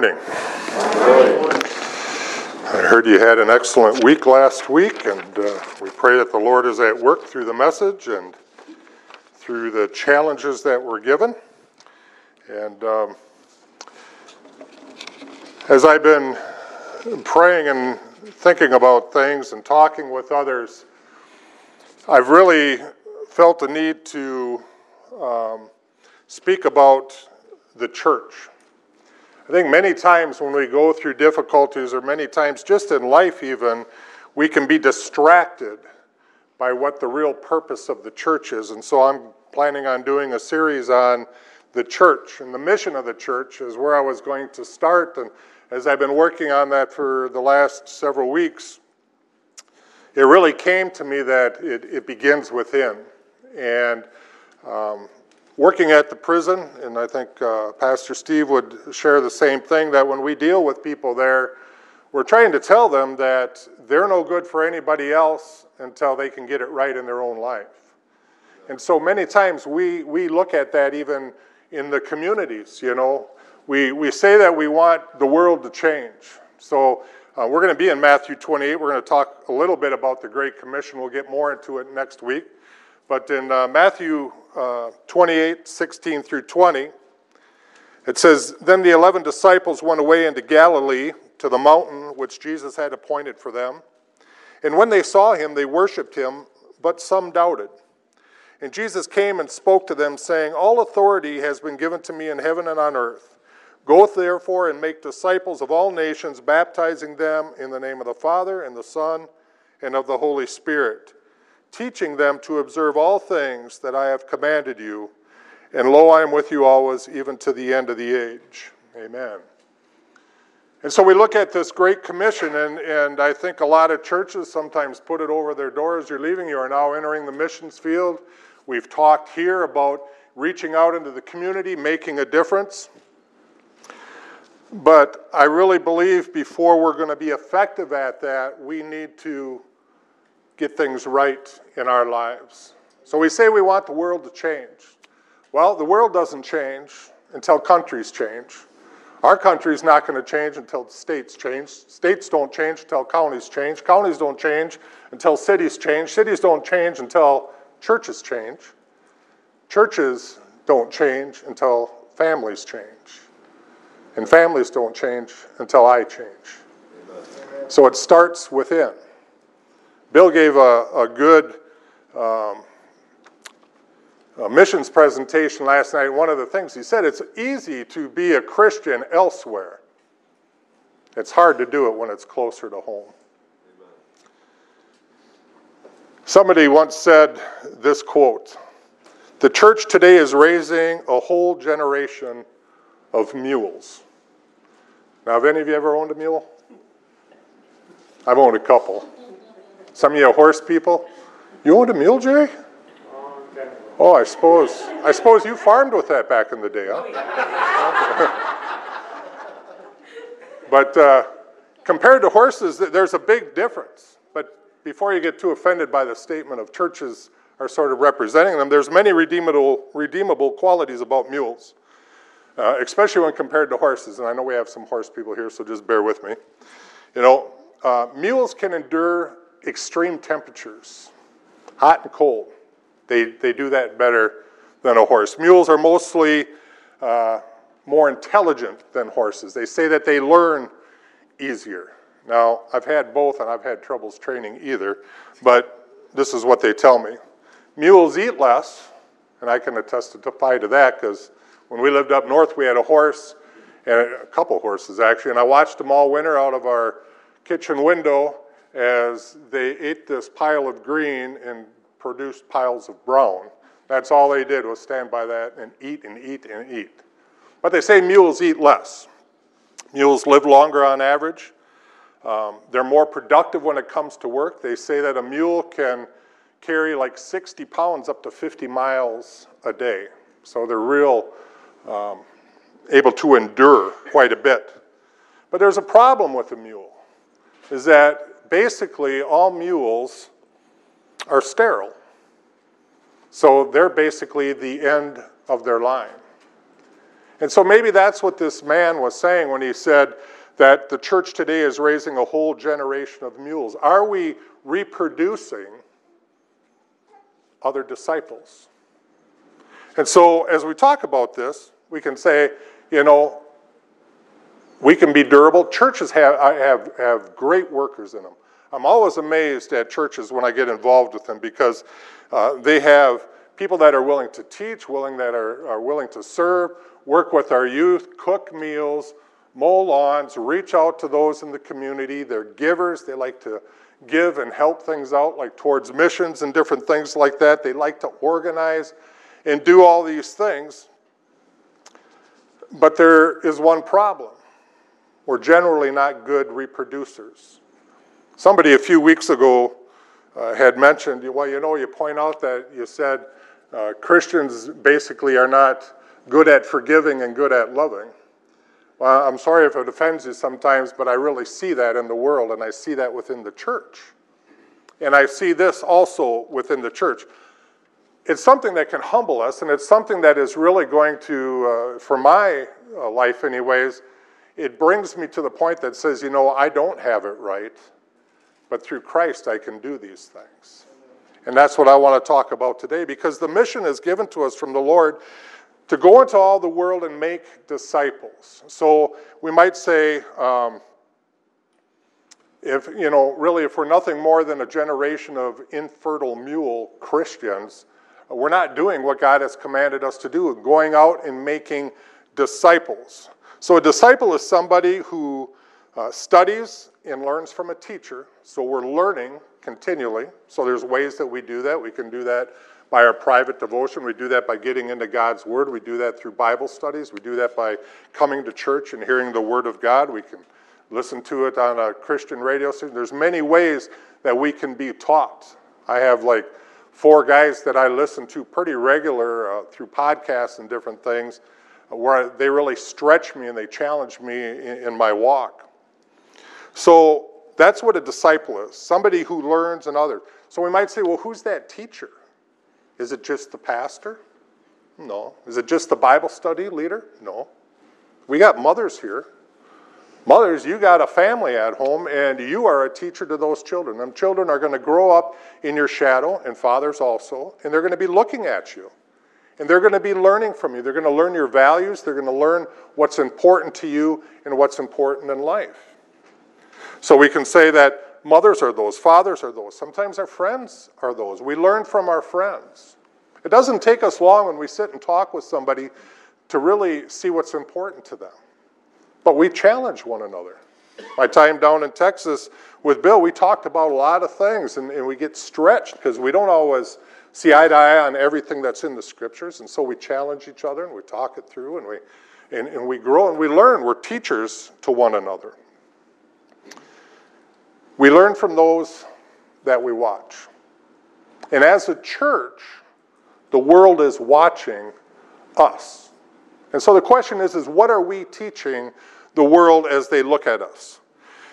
morning. I heard you had an excellent week last week, and uh, we pray that the Lord is at work through the message and through the challenges that were given. And um, as I've been praying and thinking about things and talking with others, I've really felt the need to um, speak about the church. I think many times when we go through difficulties, or many times just in life, even, we can be distracted by what the real purpose of the church is. And so I'm planning on doing a series on the church. And the mission of the church is where I was going to start. And as I've been working on that for the last several weeks, it really came to me that it, it begins within. And um, working at the prison, and I think uh, Pastor Steve would share the same thing that when we deal with people there, we're trying to tell them that they're no good for anybody else until they can get it right in their own life. And so many times we, we look at that even in the communities, you know. We, we say that we want the world to change. So uh, we're going to be in Matthew 28. We're going to talk a little bit about the Great Commission. We'll get more into it next week. But in uh, Matthew uh, 28, 16 through 20, it says, Then the eleven disciples went away into Galilee to the mountain which Jesus had appointed for them. And when they saw him, they worshipped him, but some doubted. And Jesus came and spoke to them, saying, All authority has been given to me in heaven and on earth. Go therefore and make disciples of all nations, baptizing them in the name of the Father, and the Son, and of the Holy Spirit teaching them to observe all things that I have commanded you. And lo, I am with you always, even to the end of the age. Amen. And so we look at this Great Commission, and, and I think a lot of churches sometimes put it over their doors. You're leaving, you are now entering the missions field. We've talked here about reaching out into the community, making a difference. But I really believe before we're going to be effective at that, we need to get things right in our lives. So we say we want the world to change. Well, the world doesn't change until countries change. Our country is not going to change until states change. States don't change until counties change. Counties don't change until cities change. Cities don't change until churches change. Churches don't change until families change. And families don't change until I change. So it starts within. Bill gave a, a good um, a missions presentation last night. One of the things he said, it's easy to be a Christian elsewhere. It's hard to do it when it's closer to home. Somebody once said this quote The church today is raising a whole generation of mules. Now, have any of you ever owned a mule? I've owned a couple. Some of you horse people. You owned a mule, Jerry? Oh, I suppose. I suppose you farmed with that back in the day, huh? but uh, compared to horses, there's a big difference. But before you get too offended by the statement of churches are sort of representing them, there's many redeemable, redeemable qualities about mules, uh, especially when compared to horses. And I know we have some horse people here, so just bear with me. You know, uh, mules can endure extreme temperatures, hot and cold. They, they do that better than a horse. Mules are mostly uh, more intelligent than horses. They say that they learn easier. Now, I've had both and I've had troubles training either, but this is what they tell me. Mules eat less, and I can testify to that because when we lived up north, we had a horse and a couple horses actually, and I watched them all winter out of our kitchen window as they ate this pile of green and produced piles of brown. That's all they did was stand by that and eat and eat and eat. But they say mules eat less. Mules live longer on average. Um, they're more productive when it comes to work. They say that a mule can carry like 60 pounds up to 50 miles a day. So they're real um, able to endure quite a bit. But there's a problem with a mule, is that basically all mules are sterile. So they're basically the end of their line. And so maybe that's what this man was saying when he said that the church today is raising a whole generation of mules. Are we reproducing other disciples? And so as we talk about this, we can say, you know, we can be durable. Churches have, have, have great workers in them. I'm always amazed at churches when I get involved with them because uh, they have people that are willing to teach, willing that are, are willing to serve, work with our youth, cook meals, mow lawns, reach out to those in the community. They're givers. They like to give and help things out, like towards missions and different things like that. They like to organize and do all these things. But there is one problem. We're generally not good reproducers. Somebody a few weeks ago uh, had mentioned, well, you know, you point out that you said uh, Christians basically are not good at forgiving and good at loving. Well, I'm sorry if it offends you sometimes, but I really see that in the world, and I see that within the church. And I see this also within the church. It's something that can humble us, and it's something that is really going to, uh, for my uh, life, anyways, it brings me to the point that says, you know, I don't have it right, but through Christ I can do these things. And that's what I want to talk about today because the mission is given to us from the Lord to go into all the world and make disciples. So we might say, um, if, you know, really, if we're nothing more than a generation of infertile mule Christians, we're not doing what God has commanded us to do, going out and making disciples. So a disciple is somebody who uh, studies and learns from a teacher. So we're learning continually. So there's ways that we do that. We can do that by our private devotion. We do that by getting into God's Word. We do that through Bible studies. We do that by coming to church and hearing the Word of God. We can listen to it on a Christian radio station. There's many ways that we can be taught. I have like four guys that I listen to pretty regular uh, through podcasts and different things uh, where they really stretch me and they challenge me in, in my walk. So that's what a disciple is somebody who learns and others. So we might say, well, who's that teacher? Is it just the pastor? No. Is it just the Bible study leader? No. We got mothers here. Mothers, you got a family at home, and you are a teacher to those children. Them children are going to grow up in your shadow, and fathers also, and they're going to be looking at you. And they're going to be learning from you. They're going to learn your values. They're going to learn what's important to you and what's important in life. So we can say that mothers are those, fathers are those, sometimes our friends are those. We learn from our friends. It doesn't take us long when we sit and talk with somebody to really see what's important to them. But we challenge one another. My time down in Texas with Bill, we talked about a lot of things and, and we get stretched because we don't always see eye to eye on everything that's in the scriptures. And so we challenge each other and we talk it through and we, and, and we grow and we learn. We're teachers to one another. We learn from those that we watch. And as a church, the world is watching us. And so the question is, is what are we teaching the world as they look at us?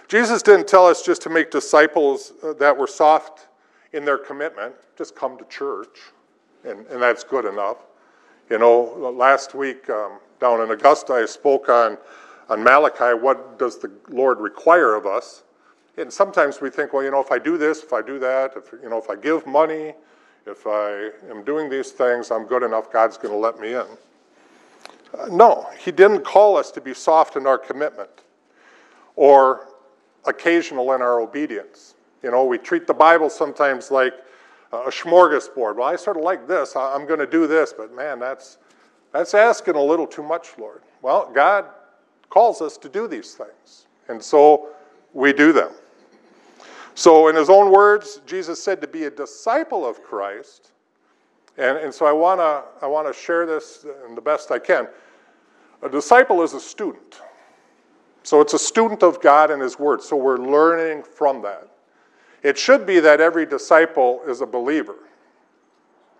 Jesus didn't tell us just to make disciples uh, that were soft in their commitment, just come to church, and, and that's good enough. You know, last week um, down in Augusta, I spoke on, on Malachi, what does the Lord require of us? And sometimes we think, well, you know, if I do this, if I do that, if, you know, if I give money, if I am doing these things, I'm good enough, God's going to let me in. Uh, no, He didn't call us to be soft in our commitment or occasional in our obedience. You know, we treat the Bible sometimes like a smorgasbord. Well, I sort of like this. I'm going to do this, but man, that's that's asking a little too much, Lord. Well, God calls us to do these things, and so we do them. So, in his own words, Jesus said to be a disciple of Christ. And, and so I want to I wanna share this in the best I can. A disciple is a student. So it's a student of God and His Word. So we're learning from that. It should be that every disciple is a believer.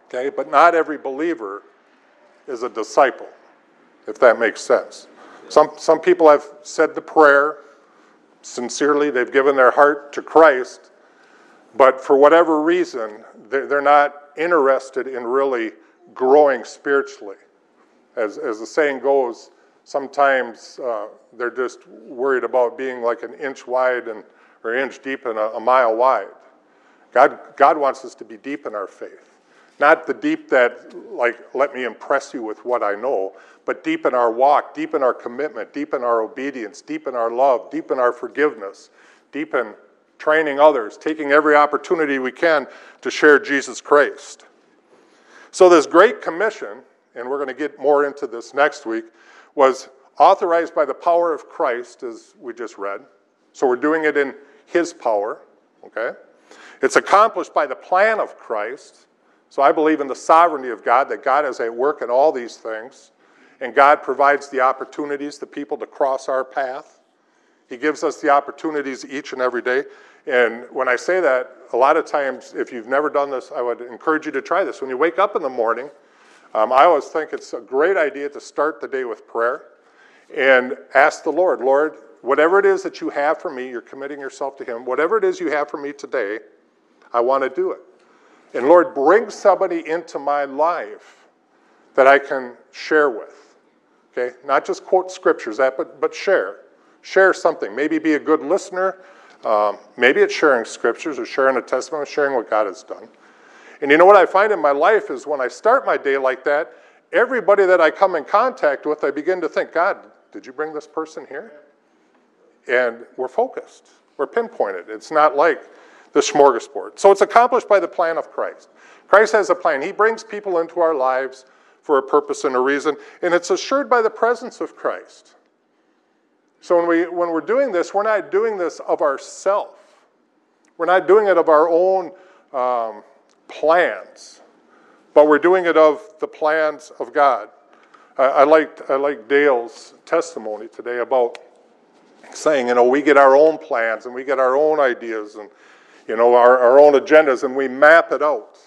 Okay? But not every believer is a disciple, if that makes sense. Some, some people have said the prayer, sincerely, they've given their heart to Christ, but for whatever reason, they're not interested in really growing spiritually. As, as the saying goes, Sometimes uh, they're just worried about being like an inch wide and, or an inch deep and a, a mile wide. God, God wants us to be deep in our faith. Not the deep that, like, let me impress you with what I know, but deep in our walk, deep in our commitment, deep in our obedience, deep in our love, deep in our forgiveness, deep in training others, taking every opportunity we can to share Jesus Christ. So, this Great Commission, and we're going to get more into this next week, was authorized by the power of Christ, as we just read. So, we're doing it in His power, okay? It's accomplished by the plan of Christ. So I believe in the sovereignty of God, that God is at work in all these things, and God provides the opportunities, the people to cross our path. He gives us the opportunities each and every day. And when I say that, a lot of times, if you've never done this, I would encourage you to try this. When you wake up in the morning, um, I always think it's a great idea to start the day with prayer and ask the Lord, Lord, whatever it is that you have for me, you're committing yourself to Him, whatever it is you have for me today, I want to do it. And Lord, bring somebody into my life that I can share with. Okay? Not just quote scriptures, that, but, but share. Share something. Maybe be a good listener. Um, maybe it's sharing scriptures or sharing a testimony, sharing what God has done. And you know what I find in my life is when I start my day like that, everybody that I come in contact with, I begin to think, God, did you bring this person here? And we're focused, we're pinpointed. It's not like the smorgasbord. So it's accomplished by the plan of Christ. Christ has a plan. He brings people into our lives for a purpose and a reason, and it's assured by the presence of Christ. So when, we, when we're doing this, we're not doing this of ourself. We're not doing it of our own um, plans, but we're doing it of the plans of God. I, I liked, I liked Dale's testimony today about saying, you know, we get our own plans and we get our own ideas and you know, our, our own agendas and we map it out.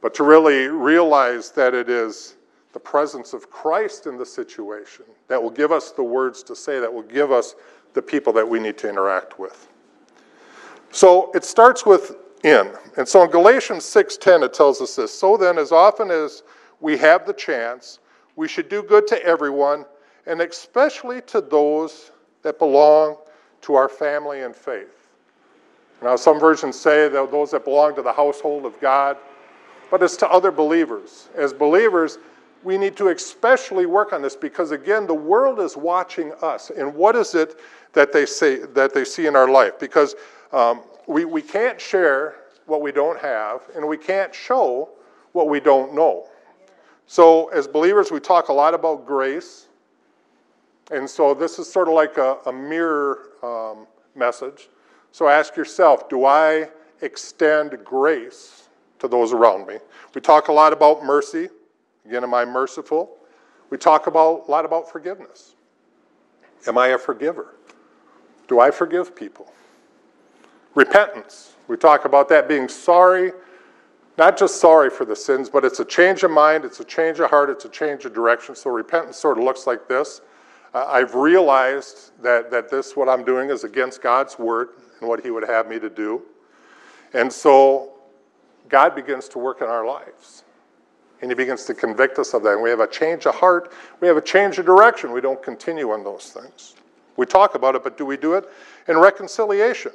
But to really realize that it is the presence of Christ in the situation that will give us the words to say, that will give us the people that we need to interact with. So it starts with in. And so in Galatians 6:10 it tells us this, so then as often as we have the chance, we should do good to everyone and especially to those that belong to our family and faith. Now, some versions say that those that belong to the household of God, but it's to other believers. As believers, we need to especially work on this because again, the world is watching us. And what is it that they say that they see in our life? Because um, we, we can't share what we don't have, and we can't show what we don't know. So, as believers, we talk a lot about grace. And so, this is sort of like a, a mirror um, message. So ask yourself do I extend grace to those around me? We talk a lot about mercy. Again, am I merciful? We talk about, a lot about forgiveness. Am I a forgiver? Do I forgive people? Repentance. We talk about that being sorry, not just sorry for the sins, but it's a change of mind, it's a change of heart, it's a change of direction. So repentance sort of looks like this. I've realized that, that this, what I'm doing, is against God's word and what He would have me to do. And so God begins to work in our lives. And He begins to convict us of that. And we have a change of heart, we have a change of direction. We don't continue on those things. We talk about it, but do we do it in reconciliation?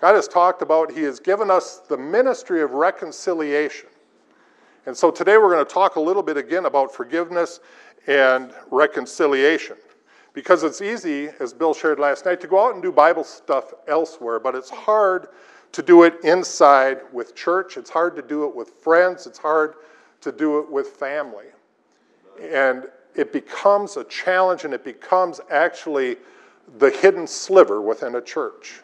God has talked about, He has given us the ministry of reconciliation. And so today we're going to talk a little bit again about forgiveness and reconciliation. Because it's easy, as Bill shared last night, to go out and do Bible stuff elsewhere, but it's hard to do it inside with church. It's hard to do it with friends. It's hard to do it with family. And it becomes a challenge and it becomes actually the hidden sliver within a church.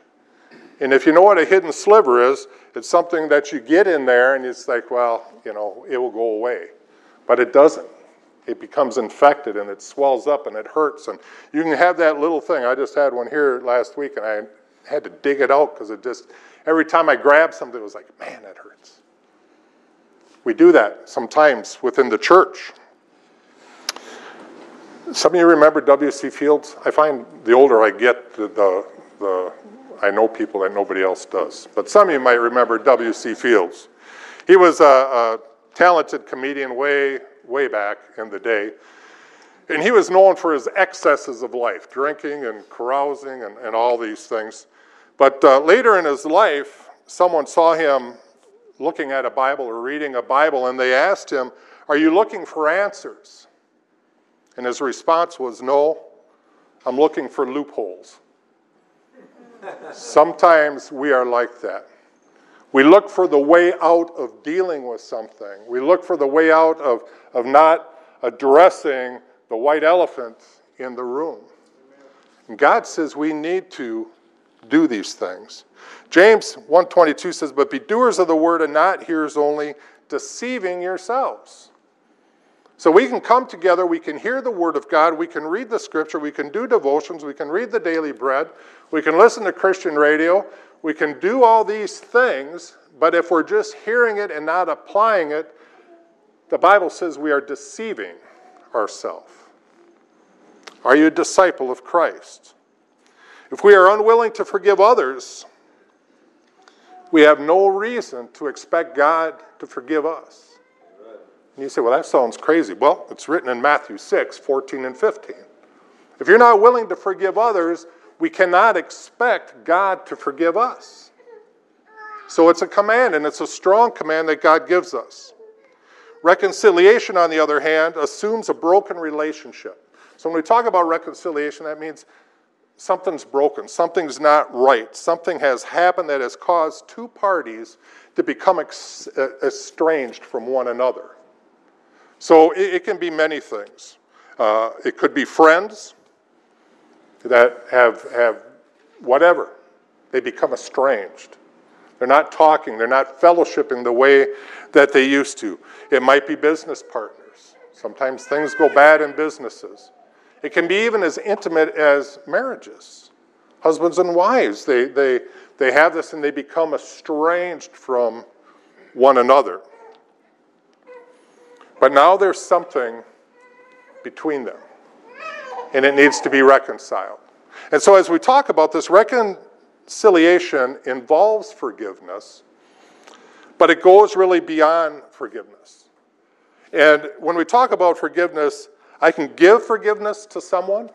And if you know what a hidden sliver is, it's something that you get in there and it's like, well, you know, it will go away. But it doesn't it becomes infected and it swells up and it hurts. And you can have that little thing. I just had one here last week and I had to dig it out because it just, every time I grabbed something, it was like, man, that hurts. We do that sometimes within the church. Some of you remember W.C. Fields? I find the older I get, the, the, the I know people that nobody else does. But some of you might remember W.C. Fields. He was a, a talented comedian way way back in the day. And he was known for his excesses of life, drinking and carousing and, and all these things. But uh, later in his life, someone saw him looking at a Bible or reading a Bible, and they asked him, Are you looking for answers? And his response was, No, I'm looking for loopholes. Sometimes we are like that. We look for the way out of dealing with something. We look for the way out of, of not addressing the white elephant in the room. And God says we need to do these things. James 1:22 says, "But be doers of the word and not hearers only, deceiving yourselves." So we can come together, we can hear the word of God, we can read the scripture, we can do devotions, we can read the daily bread, we can listen to Christian radio, we can do all these things, but if we're just hearing it and not applying it, the Bible says we are deceiving ourselves. Are you a disciple of Christ? If we are unwilling to forgive others, we have no reason to expect God to forgive us. And you say, well, that sounds crazy. Well, it's written in Matthew 6 14 and 15. If you're not willing to forgive others, we cannot expect God to forgive us. So it's a command, and it's a strong command that God gives us. Reconciliation, on the other hand, assumes a broken relationship. So when we talk about reconciliation, that means something's broken, something's not right, something has happened that has caused two parties to become estranged from one another. So it, it can be many things. Uh, it could be friends that have, have whatever, they become estranged. They're not talking, they're not fellowshipping the way that they used to. It might be business partners. Sometimes things go bad in businesses. It can be even as intimate as marriages. Husbands and wives, they, they, they have this and they become estranged from one another. But now there's something between them, and it needs to be reconciled. And so, as we talk about this, reconciliation involves forgiveness, but it goes really beyond forgiveness. And when we talk about forgiveness, I can give forgiveness to someone.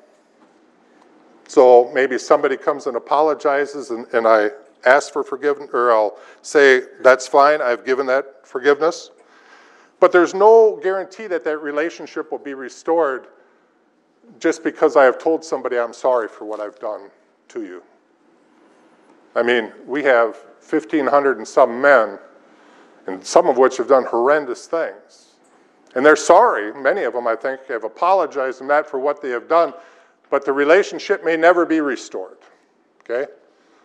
So maybe somebody comes and apologizes, and, and I ask for forgiveness, or I'll say, That's fine, I've given that forgiveness. But there's no guarantee that that relationship will be restored just because I have told somebody I'm sorry for what I've done to you. I mean, we have 1,500 and some men, and some of which have done horrendous things. And they're sorry. Many of them, I think, have apologized and that for what they have done, but the relationship may never be restored. Okay?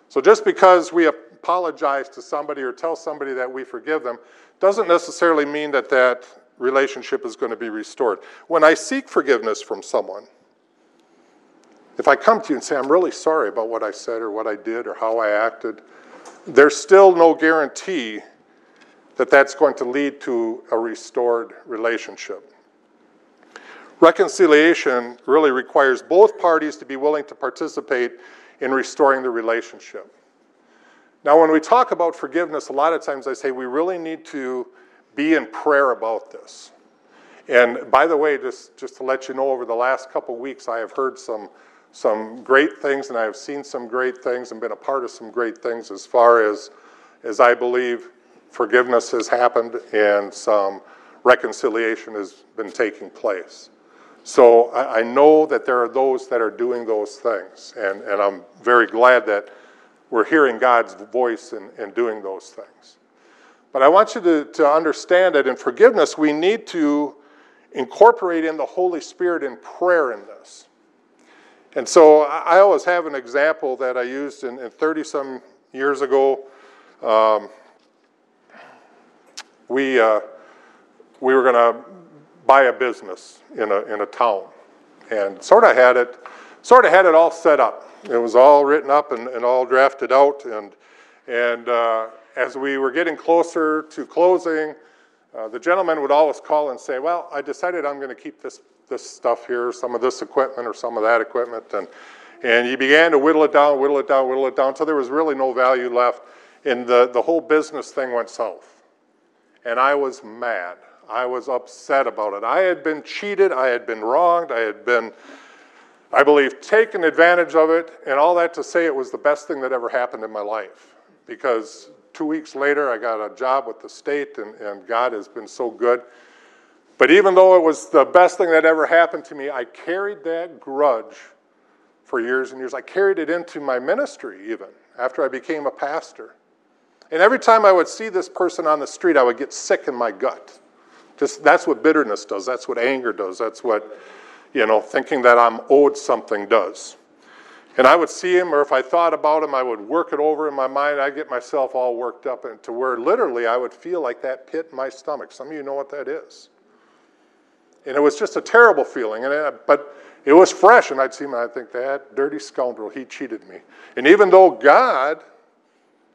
So just because we apologize to somebody or tell somebody that we forgive them doesn't necessarily mean that that relationship is going to be restored. When I seek forgiveness from someone, if I come to you and say, I'm really sorry about what I said or what I did or how I acted, there's still no guarantee that that's going to lead to a restored relationship. Reconciliation really requires both parties to be willing to participate in restoring the relationship. Now, when we talk about forgiveness, a lot of times I say we really need to be in prayer about this. And by the way, just, just to let you know, over the last couple weeks, I have heard some, some great things and I have seen some great things and been a part of some great things as far as, as I believe forgiveness has happened and some reconciliation has been taking place. So I, I know that there are those that are doing those things, and, and I'm very glad that we're hearing God's voice and, in doing those things. But I want you to, to understand that in forgiveness, we need to incorporate in the Holy Spirit in prayer in this. And so I always have an example that I used in 30 some years ago. Um, we, uh, we were going to buy a business in a, in a town and sort of had it sort of had it all set up it was all written up and, and all drafted out and and uh, as we were getting closer to closing uh, the gentleman would always call and say well i decided i'm going to keep this this stuff here some of this equipment or some of that equipment and and he began to whittle it down whittle it down whittle it down until there was really no value left and the, the whole business thing went south and I was mad. I was upset about it. I had been cheated, I had been wronged, I had been, I believe, taken advantage of it, and all that to say it was the best thing that ever happened in my life. Because two weeks later, I got a job with the state, and, and God has been so good. But even though it was the best thing that ever happened to me, I carried that grudge for years and years. I carried it into my ministry, even after I became a pastor. And every time I would see this person on the street, I would get sick in my gut. Just that's what bitterness does. That's what anger does. That's what, you know, thinking that I'm owed something does. And I would see him, or if I thought about him, I would work it over in my mind. I'd get myself all worked up and to where literally I would feel like that pit in my stomach. Some of you know what that is. And it was just a terrible feeling. And it, but it was fresh, and I'd see him and I'd think, that dirty scoundrel, he cheated me. And even though God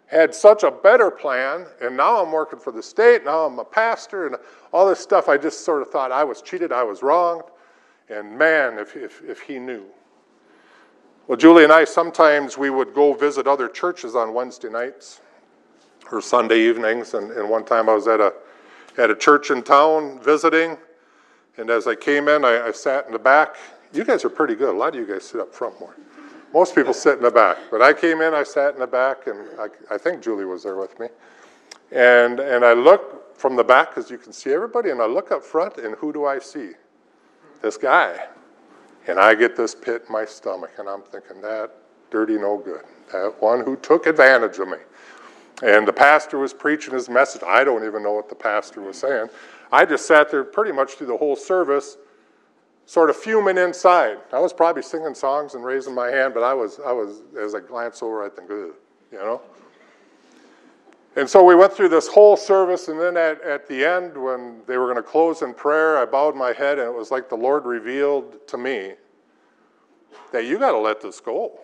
had such a better plan, and now I'm working for the state, now I'm a pastor, and all this stuff, I just sort of thought I was cheated, I was wronged. And man, if, if, if he knew. Well, Julie and I, sometimes we would go visit other churches on Wednesday nights or Sunday evenings. And, and one time I was at a, at a church in town visiting, and as I came in, I, I sat in the back. You guys are pretty good. A lot of you guys sit up front more. Most people sit in the back. But I came in, I sat in the back, and I, I think Julie was there with me. And, and I look from the back because you can see everybody, and I look up front, and who do I see? This guy. And I get this pit in my stomach, and I'm thinking, that dirty no good. That one who took advantage of me. And the pastor was preaching his message. I don't even know what the pastor was saying. I just sat there pretty much through the whole service sort of fuming inside. I was probably singing songs and raising my hand, but I was, I was as I glanced over, I think, you know. And so we went through this whole service, and then at, at the end, when they were going to close in prayer, I bowed my head, and it was like the Lord revealed to me that you got to let this go.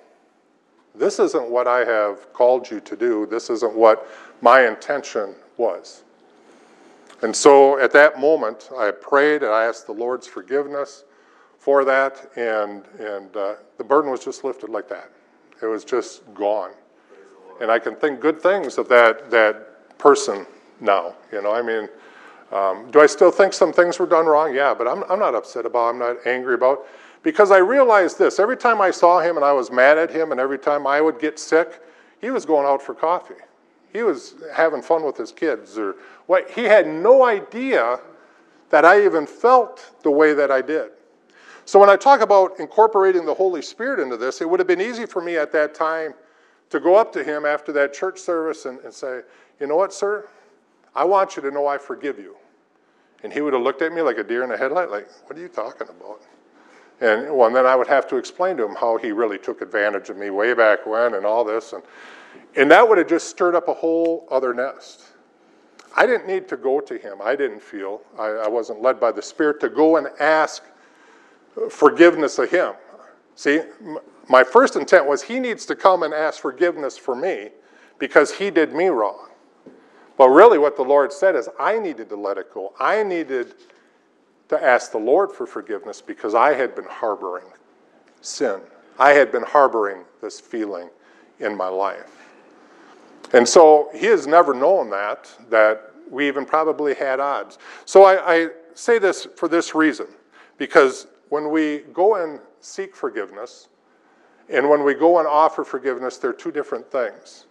This isn't what I have called you to do. This isn't what my intention was. And so at that moment, I prayed and I asked the Lord's forgiveness for that, and, and uh, the burden was just lifted like that. It was just gone. And I can think good things of that, that person now. You know, I mean, um, do I still think some things were done wrong? Yeah, but I'm, I'm not upset about I'm not angry about because I realized this. Every time I saw him and I was mad at him, and every time I would get sick, he was going out for coffee. He was having fun with his kids, or what. He had no idea that I even felt the way that I did. So when I talk about incorporating the Holy Spirit into this, it would have been easy for me at that time to go up to him after that church service and, and say, You know what, sir? I want you to know I forgive you. And he would have looked at me like a deer in a headlight, like, What are you talking about? And, well, and then I would have to explain to him how he really took advantage of me way back when and all this. And, and that would have just stirred up a whole other nest. I didn't need to go to him. I didn't feel, I, I wasn't led by the Spirit to go and ask forgiveness of him. See, my first intent was he needs to come and ask forgiveness for me because he did me wrong. But really, what the Lord said is, I needed to let it go. I needed to ask the Lord for forgiveness because I had been harboring sin. I had been harboring this feeling in my life. And so he has never known that, that we even probably had odds. So I, I say this for this reason because when we go and seek forgiveness and when we go and offer forgiveness, they're two different things.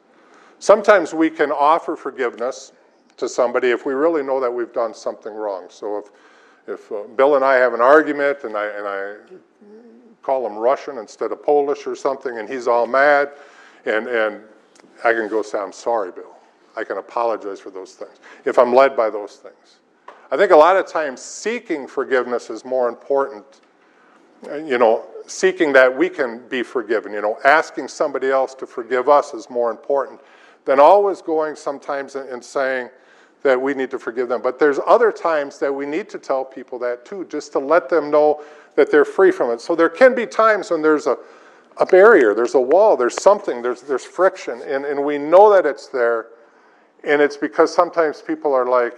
Sometimes we can offer forgiveness to somebody if we really know that we've done something wrong. So if, if uh, Bill and I have an argument and I, and I call him Russian instead of Polish or something and he's all mad, and, and I can go say, I'm sorry, Bill. I can apologize for those things if I'm led by those things. I think a lot of times seeking forgiveness is more important you know, seeking that we can be forgiven. You know, asking somebody else to forgive us is more important than always going sometimes and saying that we need to forgive them. But there's other times that we need to tell people that too, just to let them know that they're free from it. So there can be times when there's a, a barrier, there's a wall, there's something, there's, there's friction, and, and we know that it's there. And it's because sometimes people are like,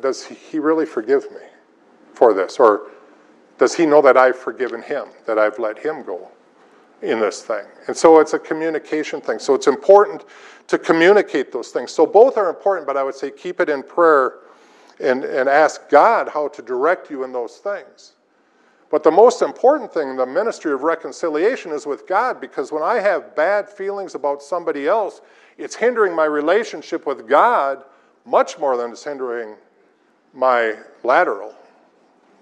does he really forgive me for this? Or does he know that I've forgiven him, that I've let him go in this thing? And so it's a communication thing. So it's important to communicate those things. So both are important, but I would say keep it in prayer and, and ask God how to direct you in those things. But the most important thing in the ministry of reconciliation is with God because when I have bad feelings about somebody else, it's hindering my relationship with God much more than it's hindering my lateral.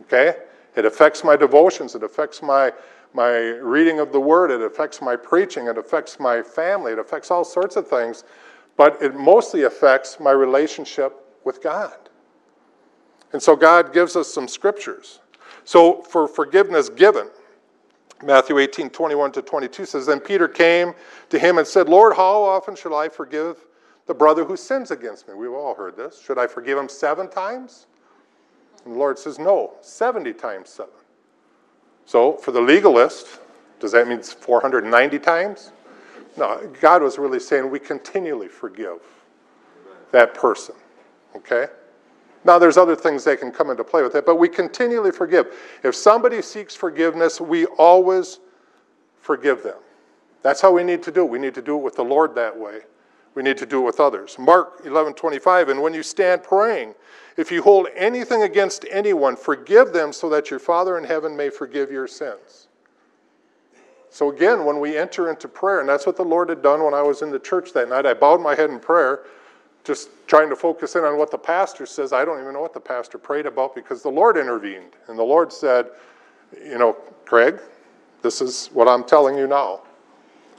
Okay? It affects my devotions, it affects my, my reading of the Word, it affects my preaching, it affects my family, it affects all sorts of things, but it mostly affects my relationship with God. And so God gives us some scriptures. So for forgiveness given, Matthew 18, 21 to 22 says, Then Peter came to him and said, Lord, how often shall I forgive the brother who sins against me? We've all heard this. Should I forgive him seven times? And the Lord says, No, 70 times seven. So for the legalist, does that mean 490 times? No, God was really saying we continually forgive that person. Okay? Now, there's other things that can come into play with it, but we continually forgive. If somebody seeks forgiveness, we always forgive them. That's how we need to do it. We need to do it with the Lord that way. We need to do it with others. Mark 11 25, and when you stand praying, if you hold anything against anyone, forgive them so that your Father in heaven may forgive your sins. So, again, when we enter into prayer, and that's what the Lord had done when I was in the church that night, I bowed my head in prayer just trying to focus in on what the pastor says. I don't even know what the pastor prayed about because the Lord intervened. And the Lord said, You know, Craig, this is what I'm telling you now.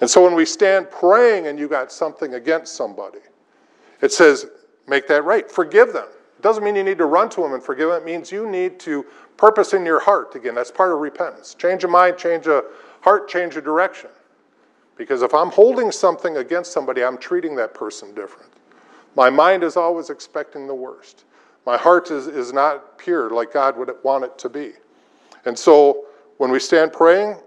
And so when we stand praying and you got something against somebody, it says, Make that right. Forgive them. It doesn't mean you need to run to them and forgive them. It means you need to purpose in your heart. Again, that's part of repentance. Change a mind, change a heart, change a direction. Because if I'm holding something against somebody, I'm treating that person different. My mind is always expecting the worst. My heart is, is not pure like God would want it to be. And so when we stand praying,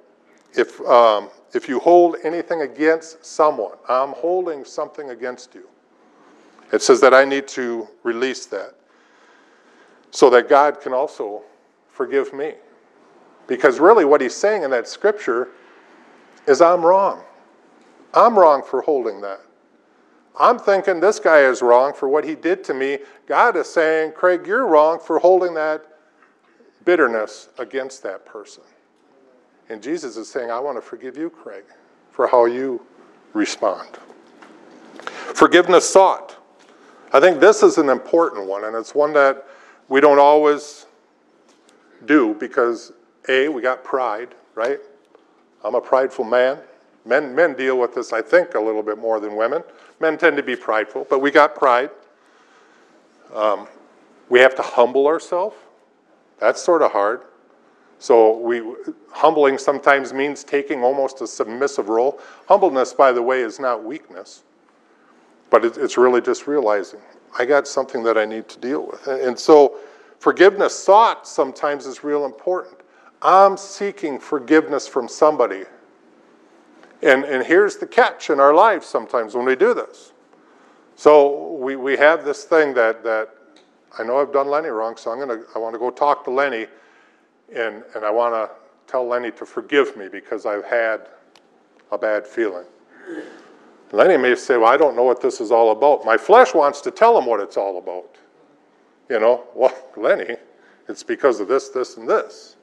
if, um, if you hold anything against someone, I'm holding something against you. It says that I need to release that so that God can also forgive me. Because really, what he's saying in that scripture is I'm wrong. I'm wrong for holding that. I'm thinking this guy is wrong for what he did to me. God is saying, Craig, you're wrong for holding that bitterness against that person. And Jesus is saying, I want to forgive you, Craig, for how you respond. Forgiveness sought. I think this is an important one, and it's one that we don't always do because, A, we got pride, right? I'm a prideful man. Men, men deal with this, I think, a little bit more than women. Men tend to be prideful, but we got pride. Um, we have to humble ourselves. That's sort of hard. So we humbling sometimes means taking almost a submissive role. Humbleness, by the way, is not weakness, but it, it's really just realizing I got something that I need to deal with. And, so forgiveness sought sometimes is real important. I'm seeking forgiveness from somebody and, and here's the catch in our lives sometimes when we do this. So we, we have this thing that, that I know I've done Lenny wrong, so I'm gonna I want to go talk to Lenny and, and I want to tell Lenny to forgive me because I've had a bad feeling. Lenny may say, Well, I don't know what this is all about. My flesh wants to tell him what it's all about. You know, well, Lenny, it's because of this, this, and this.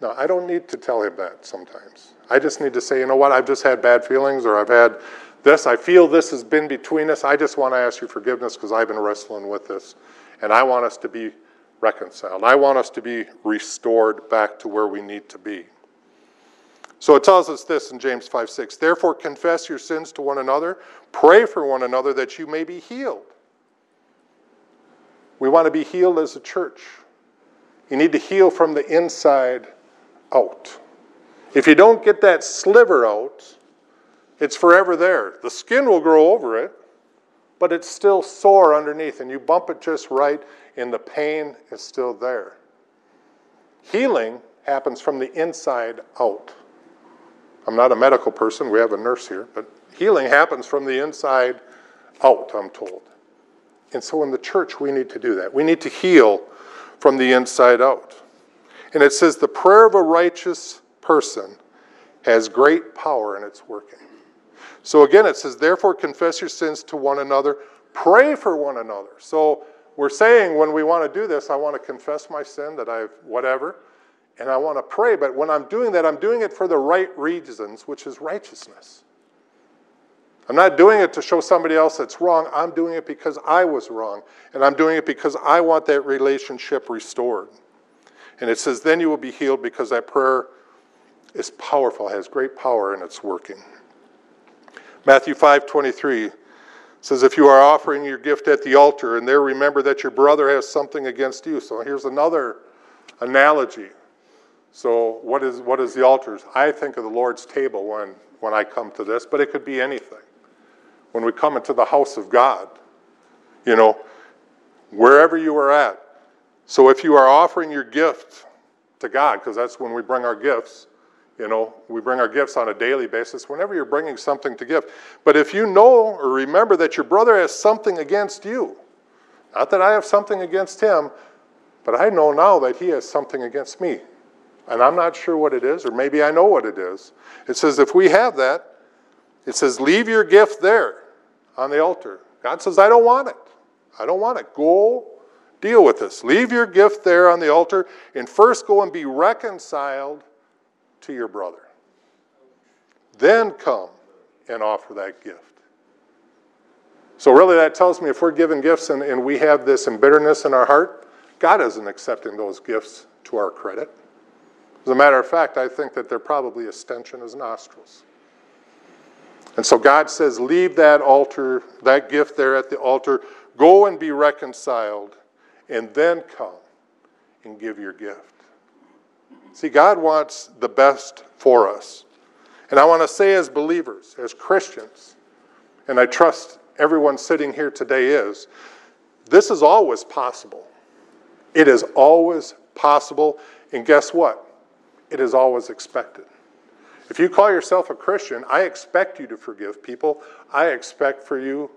No, I don't need to tell him that sometimes. I just need to say, you know what, I've just had bad feelings or I've had this. I feel this has been between us. I just want to ask you forgiveness because I've been wrestling with this. And I want us to be reconciled. I want us to be restored back to where we need to be. So it tells us this in James 5 6. Therefore, confess your sins to one another, pray for one another that you may be healed. We want to be healed as a church. You need to heal from the inside out. If you don't get that sliver out, it's forever there. The skin will grow over it, but it's still sore underneath, and you bump it just right, and the pain is still there. Healing happens from the inside out. I'm not a medical person, we have a nurse here, but healing happens from the inside out, I'm told. And so in the church, we need to do that. We need to heal from the inside out. And it says, the prayer of a righteous person has great power in its working. So again, it says, therefore confess your sins to one another, pray for one another. So we're saying when we want to do this, I want to confess my sin that I've whatever, and I want to pray. But when I'm doing that, I'm doing it for the right reasons, which is righteousness. I'm not doing it to show somebody else that's wrong. I'm doing it because I was wrong. And I'm doing it because I want that relationship restored. And it says, then you will be healed because that prayer is powerful, has great power, and it's working. Matthew 5 23 says, If you are offering your gift at the altar and there remember that your brother has something against you. So here's another analogy. So, what is, what is the altars? I think of the Lord's table when, when I come to this, but it could be anything. When we come into the house of God, you know, wherever you are at. So, if you are offering your gift to God, because that's when we bring our gifts, you know, we bring our gifts on a daily basis whenever you're bringing something to give. But if you know or remember that your brother has something against you, not that I have something against him, but I know now that he has something against me. And I'm not sure what it is, or maybe I know what it is. It says, if we have that, it says, leave your gift there on the altar. God says, I don't want it. I don't want it. Go deal with this. Leave your gift there on the altar and first go and be reconciled to your brother. Then come and offer that gift. So, really, that tells me if we're giving gifts and, and we have this embitterment in our heart, God isn't accepting those gifts to our credit. As a matter of fact, I think that they're probably a stench in his nostrils. And so God says, Leave that altar, that gift there at the altar, go and be reconciled, and then come and give your gift. See, God wants the best for us. And I want to say, as believers, as Christians, and I trust everyone sitting here today is, this is always possible. It is always possible. And guess what? It is always expected. If you call yourself a Christian, I expect you to forgive people. I expect for you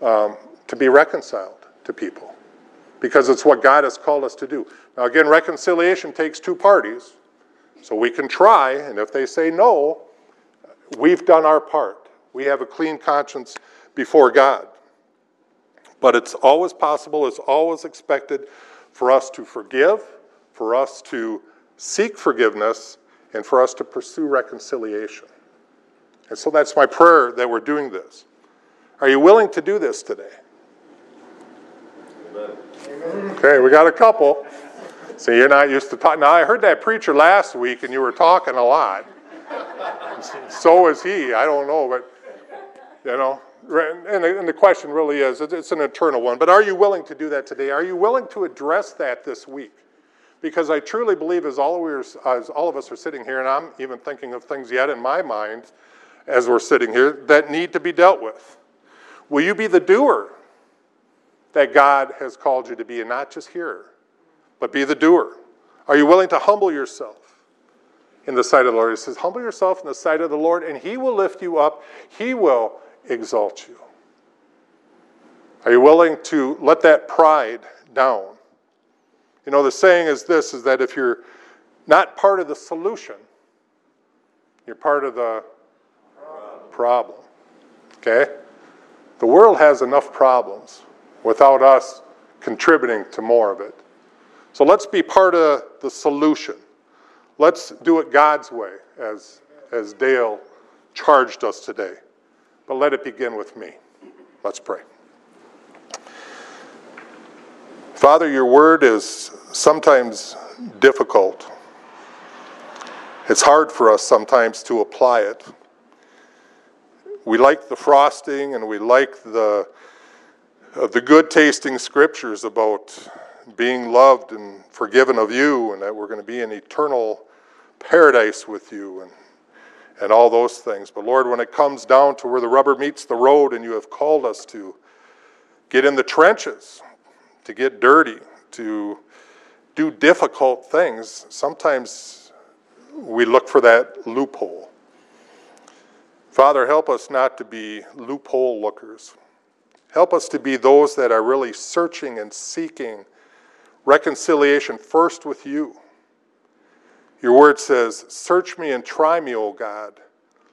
um, to be reconciled to people because it's what God has called us to do. Now, again, reconciliation takes two parties. So we can try, and if they say no, we've done our part. We have a clean conscience before God. But it's always possible, it's always expected for us to forgive, for us to seek forgiveness, and for us to pursue reconciliation. And so that's my prayer that we're doing this. Are you willing to do this today? Okay, we got a couple. So you're not used to talking. Now, I heard that preacher last week, and you were talking a lot. so is he. I don't know, but, you know. And the, and the question really is it's an eternal one. But are you willing to do that today? Are you willing to address that this week? Because I truly believe, as all, of us, as all of us are sitting here, and I'm even thinking of things yet in my mind as we're sitting here that need to be dealt with. Will you be the doer that God has called you to be, and not just hearer? but be the doer. Are you willing to humble yourself in the sight of the Lord? He says, Humble yourself in the sight of the Lord, and He will lift you up, He will exalt you. Are you willing to let that pride down? You know, the saying is this is that if you're not part of the solution, you're part of the problem. Okay? The world has enough problems without us contributing to more of it. So let's be part of the solution. Let's do it God's way, as, as Dale charged us today. But let it begin with me. Let's pray. Father, your word is sometimes difficult. It's hard for us sometimes to apply it. We like the frosting and we like the, uh, the good tasting scriptures about being loved and forgiven of you, and that we're going to be in eternal paradise with you, and, and all those things. But Lord, when it comes down to where the rubber meets the road and you have called us to get in the trenches, to get dirty, to do difficult things, sometimes we look for that loophole. Father, help us not to be loophole lookers. Help us to be those that are really searching and seeking reconciliation first with you. Your word says, Search me and try me, O God.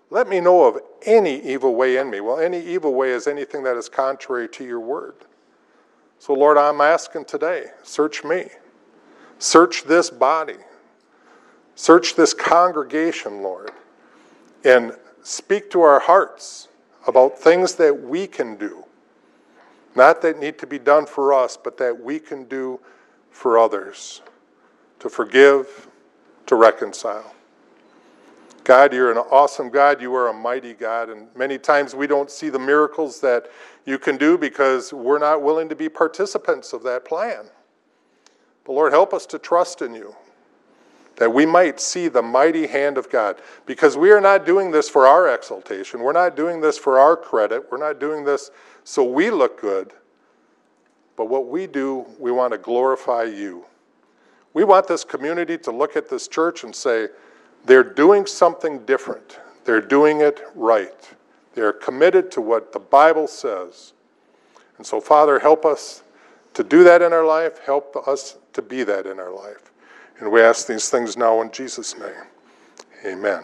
Let me know of any evil way in me. Well, any evil way is anything that is contrary to your word. So, Lord, I'm asking today search me, search this body, search this congregation, Lord, and speak to our hearts about things that we can do. Not that need to be done for us, but that we can do for others to forgive, to reconcile. God, you're an awesome God. You are a mighty God. And many times we don't see the miracles that you can do because we're not willing to be participants of that plan. But Lord, help us to trust in you that we might see the mighty hand of God. Because we are not doing this for our exaltation. We're not doing this for our credit. We're not doing this so we look good. But what we do, we want to glorify you. We want this community to look at this church and say, they're doing something different. They're doing it right. They're committed to what the Bible says. And so, Father, help us to do that in our life. Help us to be that in our life. And we ask these things now in Jesus' name. Amen.